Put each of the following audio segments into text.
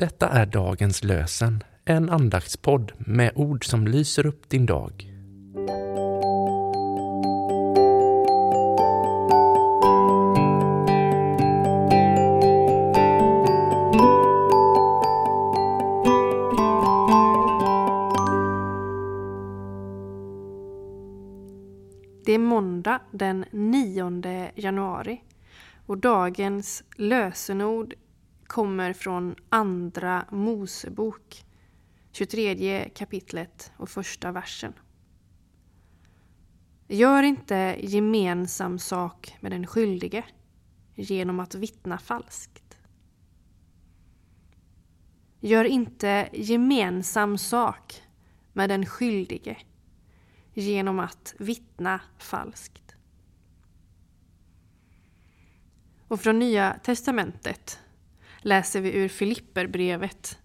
Detta är dagens lösen, en andaktspodd med ord som lyser upp din dag. Det är måndag den 9 januari och dagens lösenord kommer från Andra Mosebok, 23 kapitlet och första versen. Gör inte gemensam sak med den skyldige genom att vittna falskt. Gör inte gemensam sak med den skyldige genom att vittna falskt. Och från Nya testamentet läser vi ur Filipperbrevet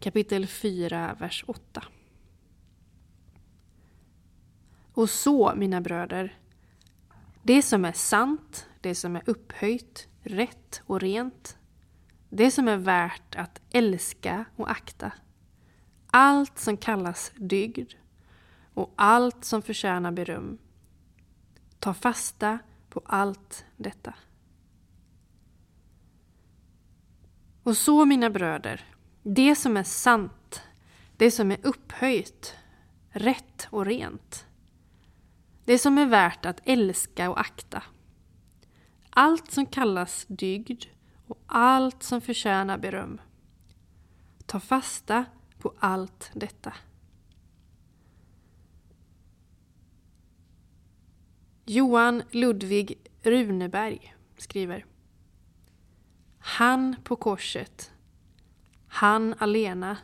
kapitel 4, vers 8. Och så, mina bröder, det som är sant, det som är upphöjt, rätt och rent, det som är värt att älska och akta, allt som kallas dygd och allt som förtjänar beröm. Ta fasta på allt detta. Och så, mina bröder, det som är sant, det som är upphöjt, rätt och rent, det som är värt att älska och akta, allt som kallas dygd och allt som förtjänar beröm. Ta fasta på allt detta. Johan Ludvig Runeberg skriver han på korset, han alena,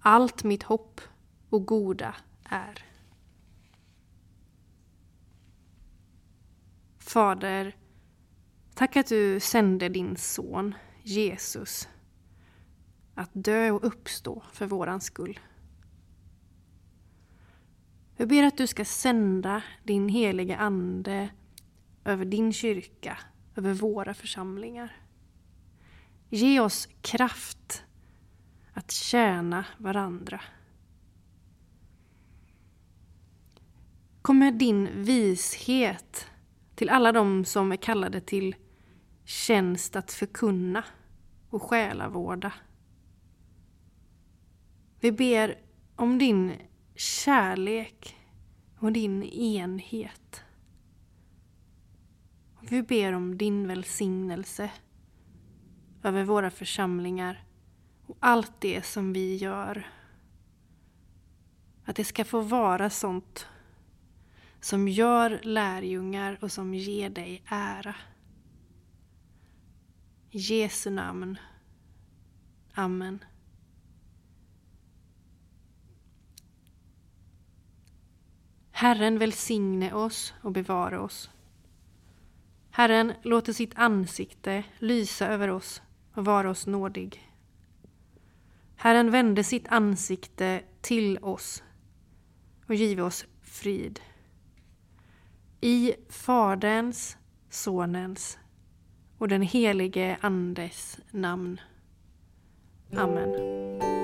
allt mitt hopp och goda är. Fader, tack att du sände din son Jesus att dö och uppstå för våran skull. Jag ber att du ska sända din heliga Ande över din kyrka, över våra församlingar. Ge oss kraft att tjäna varandra. Kom med din vishet till alla de som är kallade till tjänst att förkunna och själavårda. Vi ber om din kärlek och din enhet. Vi ber om din välsignelse över våra församlingar och allt det som vi gör. Att det ska få vara sånt som gör lärjungar och som ger dig ära. I Jesu namn. Amen. Herren välsigne oss och bevara oss. Herren låter sitt ansikte lysa över oss och vara oss nådig. Herren vände sitt ansikte till oss och give oss frid. I Faderns, Sonens och den helige Andes namn. Amen.